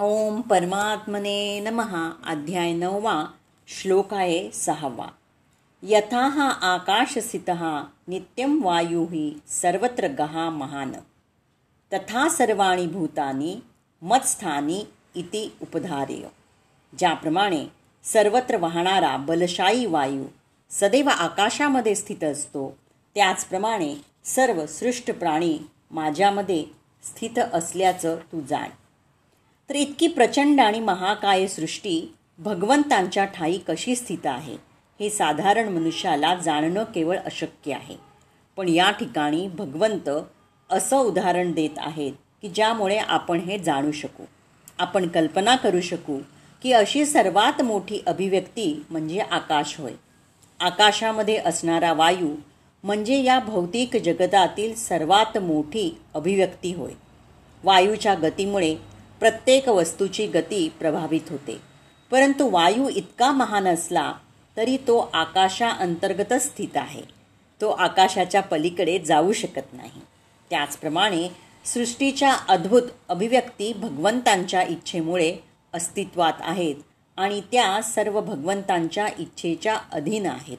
ओम परमात्मने नमः. अध्याय नववा. श्लोकाय सहावा. यथा हा आकाशसितः नित्यं ही सर्वत्र गहा महान. तथा सर्वाणी भूतानी मत्स्थानी इति उपधारेय. ज्याप्रमाणे सर्वत्र वाहणारा बलशायी वायू सदैव आकाशामध्ये स्थित असतो. त्याचप्रमाणे सर्व सृष्ट प्राणी माझ्यामध्ये स्थित असल्याचं तू जाण. तर इतकी प्रचंड आणि महाकाय सृष्टी भगवंतांच्या ठाई कशी स्थित आहे हे साधारण मनुष्याला जाणणं केवळ अशक्य आहे. पण या ठिकाणी भगवंत असं उदाहरण देत आहेत की ज्यामुळे आपण हे जाणू शकू. आपण कल्पना करू शकू की अशी सर्वात मोठी अभिव्यक्ती म्हणजे आकाश होय. आकाशामध्ये असणारा वायू म्हणजे या भौतिक जगतातील सर्वात मोठी अभिव्यक्ती होय. वायूच्या गतीमुळे प्रत्येक वस्तूची गती प्रभावित होते. परंतु वायू इतका महान असला तरी तो आकाशा अंतर्गतच स्थित आहे. तो आकाशाच्या पलीकडे जाऊ शकत नाही. त्याचप्रमाणे सृष्टीच्या अद्भुत अभिव्यक्ती भगवंतांच्या इच्छेमुळे अस्तित्वात आहेत आणि त्या सर्व भगवंतांच्या इच्छेच्या अधीन आहेत.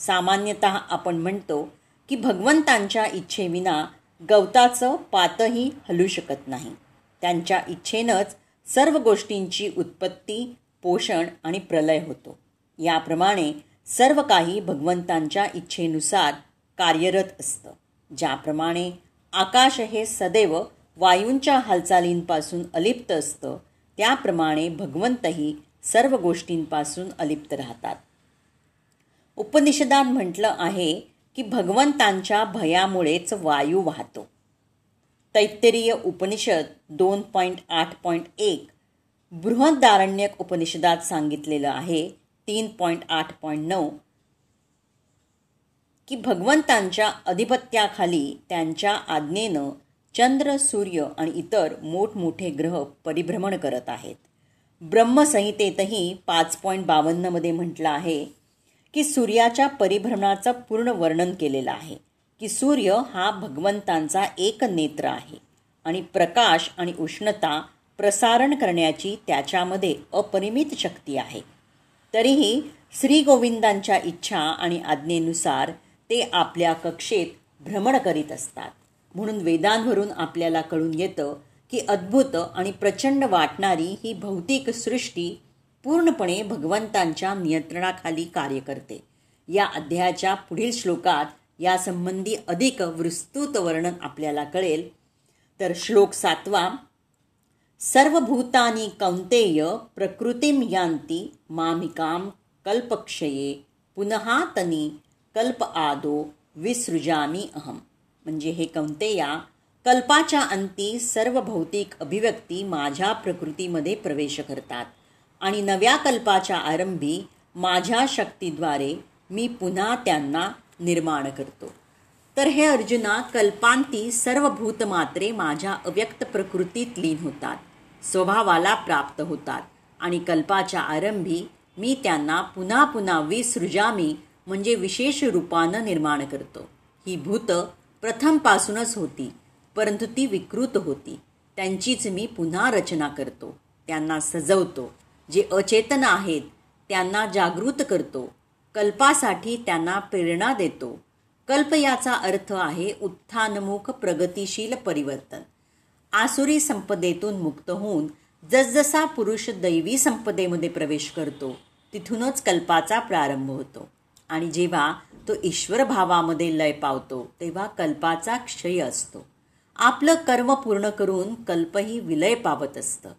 सामान्यतः आपण म्हणतो की भगवंतांच्या इच्छेविना गवताचं पातही हलू शकत नाही. त्यांच्या इच्छेनंच सर्व गोष्टींची उत्पत्ती पोषण आणि प्रलय होतो. याप्रमाणे सर्व काही भगवंतांच्या इच्छेनुसार कार्यरत असतं. ज्याप्रमाणे आकाश हे सदैव वायूंच्या हालचालींपासून अलिप्त असतं त्याप्रमाणे भगवंतही सर्व गोष्टींपासून अलिप्त राहतात. उपनिषदात म्हटलं आहे की भगवंतांच्या भयामुळेच वायू वाहतो. तैत्तरीय उपनिषद दोन पॉईंट आठ पॉईंट एक बृहदारण्यक उपनिषदात सांगितलेलं आहे. तीन पॉईंट आठ पॉईंट नऊ. की भगवंतांच्या अधिपत्याखाली त्यांच्या आज्ञेनं चंद्र सूर्य आणि इतर मोठमोठे ग्रह परिभ्रमण करत आहेत. ब्रह्मसंहितेतही पाच पॉईंट बावन्नमध्ये म्हटलं आहे की सूर्याच्या परिभ्रमणाचं पूर्ण वर्णन केलेलं आहे. की सूर्य हा भगवंतांचा एक नेत्र आहे आणि प्रकाश आणि उष्णता प्रसारण करण्याची त्याच्यामध्ये अपरिमित शक्ती आहे. तरीही श्री गोविंदांच्या इच्छा आणि आज्ञेनुसार ते आपल्या कक्षेत भ्रमण करीत असतात. म्हणून वेदांवरून आपल्याला कळून येतं की अद्भुत आणि प्रचंड वाटणारी ही भौतिक सृष्टी पूर्णपणे भगवंतांच्या नियंत्रणाखाली कार्य करते. या अध्यायाच्या पुढील श्लोकात यासंबंधी अधिक विस्तृत वर्णन आपल्याला कळेल. तर श्लोक सातवा सर्वभूतानी कौंतेय प्रकृतीम यांती मामिकाम कल्पक्षये पुन्हा तनी कल्प आदो विसृजामी अहम. म्हणजे हे कौंतेया कल्पाच्या अंती सर्व भौतिक अभिव्यक्ती माझ्या प्रकृतीमध्ये प्रवेश करतात आणि नव्या कल्पाच्या आरंभी माझ्या शक्तीद्वारे मी पुन्हा त्यांना निर्माण करतो. तर हे अर्जुना कल्पांती सर्व भूतमात्रे माझ्या अव्यक्त प्रकृतीत लीन होतात. स्वभावाला प्राप्त होतात. आणि कल्पाच्या आरंभी मी त्यांना पुन्हा पुन्हा विसृजामी म्हणजे विशेष रूपानं निर्माण करतो. ही भूत प्रथमपासूनच होती परंतु ती विकृत होती. त्यांचीच मी पुन्हा रचना करतो. त्यांना सजवतो. जे अचेतन आहेत त्यांना जागृत करतो. कल्पासाठी त्यांना प्रेरणा देतो. कल्प याचा अर्थ आहे उत्थानमुख प्रगतिशील परिवर्तन. आसुरी संपदेतून मुक्त होऊन जसजसा पुरुष दैवी संपदेमध्ये प्रवेश करतो तिथूनच कल्पाचा प्रारंभ होतो. आणि जेव्हा तो ईश्वर भावामध्ये लय पावतो तेव्हा कल्पाचा क्षय असतो. आपलं कर्म पूर्ण करून कल्पही विलय पावत असतं.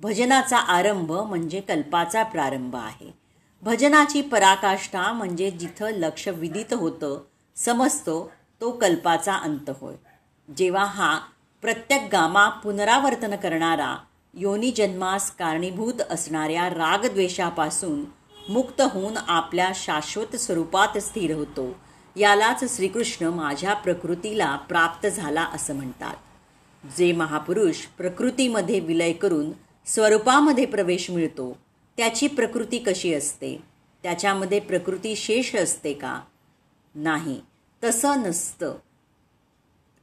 भजनाचा आरंभ म्हणजे कल्पाचा प्रारंभ आहे. भजनाची पराकाष्ठा म्हणजे जिथं लक्ष विदित होतं समजतो तो कल्पाचा अंत होय. जेव्हा हा प्रत्येक गामा पुनरावर्तन करणारा योनी जन्मास कारणीभूत असणाऱ्या रागद्वेषापासून मुक्त होऊन आपल्या शाश्वत स्वरूपात स्थिर होतो यालाच श्रीकृष्ण माझ्या प्रकृतीला प्राप्त झाला असं म्हणतात. जे महापुरुष प्रकृतीमध्ये विलय करून स्वरूपामध्ये प्रवेश मिळतो त्याची प्रकृती कशी असते? त्याच्यामध्ये प्रकृती शेष असते का? नाही. तसं नसतं.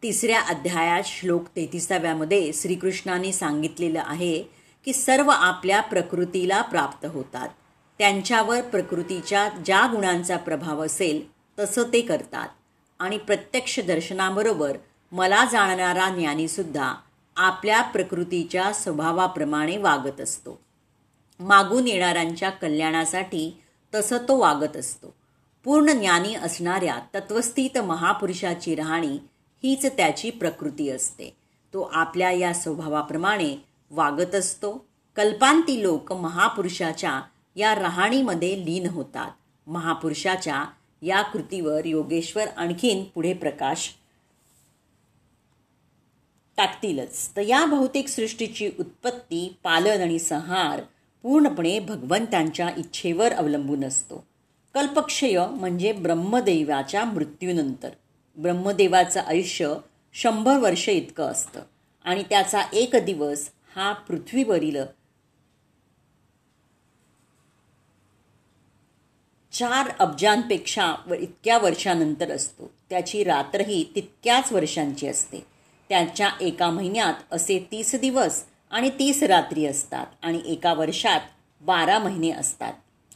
तिसऱ्या अध्यायात श्लोक तेहतीसाव्यामध्ये श्रीकृष्णाने सांगितलेलं आहे की सर्व आपल्या प्रकृतीला प्राप्त होतात. त्यांच्यावर प्रकृतीच्या ज्या गुणांचा प्रभाव असेल तसं ते करतात. आणि प्रत्यक्ष दर्शनाबरोबर मला जाणणारा ज्ञानीसुद्धा आपल्या प्रकृतीच्या स्वभावाप्रमाणे वागत असतो. मागून येणाऱ्यांच्या कल्याणासाठी तसं तो वागत असतो. पूर्ण ज्ञानी असणाऱ्या तत्वस्थित महापुरुषाची राहणी हीच त्याची प्रकृती असते. तो आपल्या या स्वभावाप्रमाणे वागत असतो. कल्पांती लोक महापुरुषाच्या या राहणीमध्ये लीन होतात. महापुरुषाच्या या कृतीवर योगेश्वर आणखीन पुढे प्रकाश टाकतीलच. तर या भौतिक सृष्टीची उत्पत्ती पालन आणि संहार पूर्णपणे भगवंतांच्या इच्छेवर अवलंबून असतो. कल्पक्षय म्हणजे ब्रह्मदेवाच्या मृत्यूनंतर. ब्रह्मदेवाचं आयुष्य शंभर वर्ष इतकं असतं. आणि त्याचा एक दिवस हा पृथ्वीवरील चार अब्जांपेक्षा व इतक्या वर्षानंतर असतो. त्याची रात्रही तितक्याच वर्षांची असते. त्याच्या एका महिन्यात असे तीस दिवस आणि तीस रात्री असतात आणि एका वर्षात बारा महिने असतात.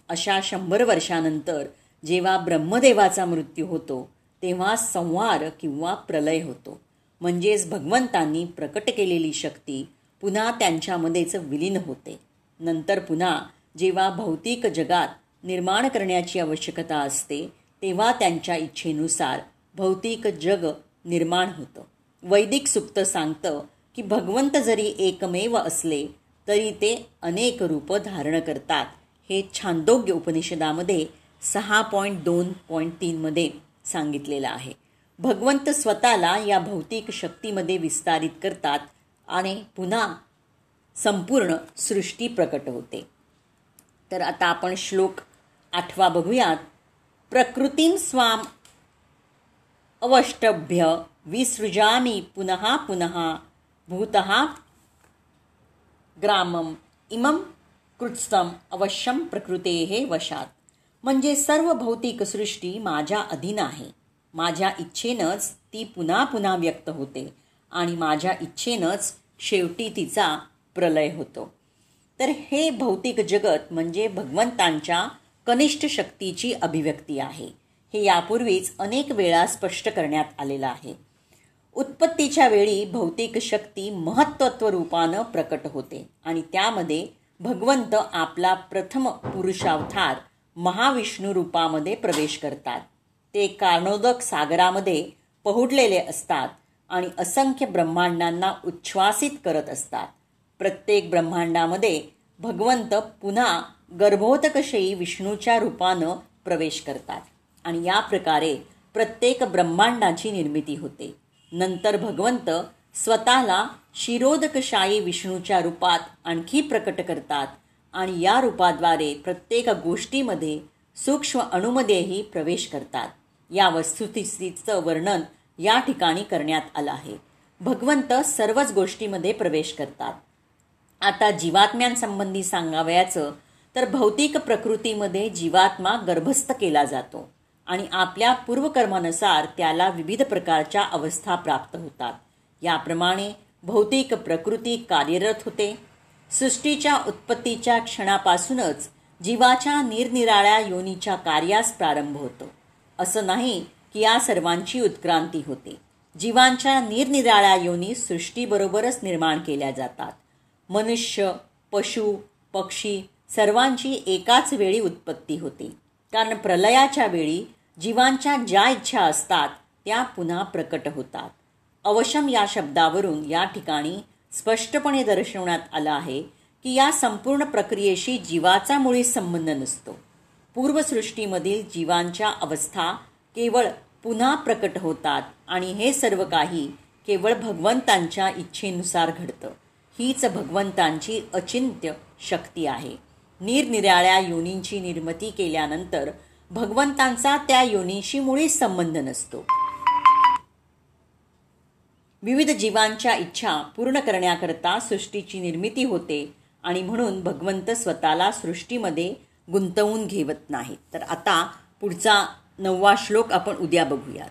अशा शंभर वर्षानंतर जेव्हा ब्रह्मदेवाचा मृत्यू होतो तेव्हा संहार किंवा प्रलय होतो. म्हणजेच भगवंतांनी प्रकट केलेली शक्ती पुन्हा त्यांच्यामध्येच विलीन होते. नंतर पुन्हा जेव्हा भौतिक जगात निर्माण करण्याची आवश्यकता असते तेव्हा त्यांच्या इच्छेनुसार भौतिक जग निर्माण होतं. वैदिक सुक्त सांगतं की भगवंत जरी एकमेव असले तरी ते अनेक रूप धारण करतात. हे छांदोग्य उपनिषदामध्ये सहा पॉईंट दोन पॉईंट तीनमध्ये सांगितलेलं आहे. भगवंत स्वतःला या भौतिक शक्तीमध्ये विस्तारित करतात आणि पुन्हा संपूर्ण सृष्टी प्रकट होते. तर आता आपण श्लोक आठवा बघूयात. प्रकृतीं स्वाम अवष्टभ्य विसृजामी पुनः पुनः भूतः ग्रामम इमम कृत्सम अवश्यम प्रकृतेः वशात। म्हणजे सर्व भौतिक सृष्टी माझ्या अधीन आहे। माझ्या इच्छेनंच ती पुन्हा पुन्हा व्यक्त होते आणि माझ्या इच्छेनंच शेवटी तिचा प्रलय होतो। तर हे भौतिक जगत म्हणजे भगवंतांच्या कनिष्ठ शक्तीची अभिव्यक्ती आहे। हे यापूर्वीच अनेक वेळा स्पष्ट करण्यात आलेलं आहे। उत्पत्तीच्या वेळी भौतिक शक्ती महत्त्वत्व रूपानं प्रकट होते आणि त्यामध्ये भगवंत आपला प्रथम पुरुषावतार महाविष्णू रूपामध्ये प्रवेश करतात. ते कारणोदक सागरामध्ये पहुडलेले असतात आणि असंख्य ब्रह्मांडांना उच्छ्वासित करत असतात. प्रत्येक ब्रह्मांडामध्ये भगवंत पुन्हा गर्भोतकशयी विष्णूच्या रूपानं प्रवेश करतात आणि या प्रकारे प्रत्येक ब्रह्मांडाची निर्मिती होते. नंतर भगवंत स्वतःला शिरोदकशाही विष्णूच्या रूपात आणखी प्रकट करतात आणि या रूपाद्वारे प्रत्येक गोष्टीमध्ये सूक्ष्म अणुमध्येही प्रवेश करतात. या वस्तुस्थितीचं वर्णन या ठिकाणी करण्यात आलं आहे. भगवंत सर्वच गोष्टीमध्ये प्रवेश करतात. आता जीवात्म्यांसंबंधी सांगावयाचं तर भौतिक प्रकृतीमध्ये जीवात्मा गर्भस्थ केला जातो. आणि आपल्या पूर्वकर्मानुसार त्याला विविध प्रकारच्या अवस्था प्राप्त होतात. याप्रमाणे भौतिक प्रकृती कार्यरत होते. सृष्टीच्या उत्पत्तीच्या क्षणापासूनच जीवाच्या निरनिराळ्या योनीच्या कार्यास प्रारंभ होतो. असं नाही की या सर्वांची उत्क्रांती होते. जीवांच्या निरनिराळ्या योनी सृष्टीबरोबरच निर्माण केल्या जातात. मनुष्य पशु पक्षी सर्वांची एकाच वेळी उत्पत्ती होते. कारण प्रलयाच्या वेळी जीवांच्या ज्या इच्छा असतात त्या पुन्हा प्रकट होतात. अवशम या शब्दावरून या ठिकाणी स्पष्टपणे दर्शवण्यात आलं आहे की या संपूर्ण प्रक्रियेशी जीवाचा मुळी संबंध नसतो. पूर्वसृष्टीमधील जीवांच्या अवस्था केवळ पुन्हा प्रकट होतात आणि हे सर्व काही केवळ भगवंतांच्या इच्छेनुसार घडतं. हीच भगवंतांची अचिंत्य शक्ती आहे. निरनिराळ्या योनींची निर्मिती केल्यानंतर भगवंतांचा त्या योनीशी मुळीच संबंध नसतो. विविध जीवांच्या इच्छा पूर्ण करण्याकरता सृष्टीची निर्मिती होते आणि म्हणून भगवंत स्वतःला सृष्टीमध्ये गुंतवून घेवत नाहीत. तर आता पुढचा नववा श्लोक आपण उद्या बघूयात.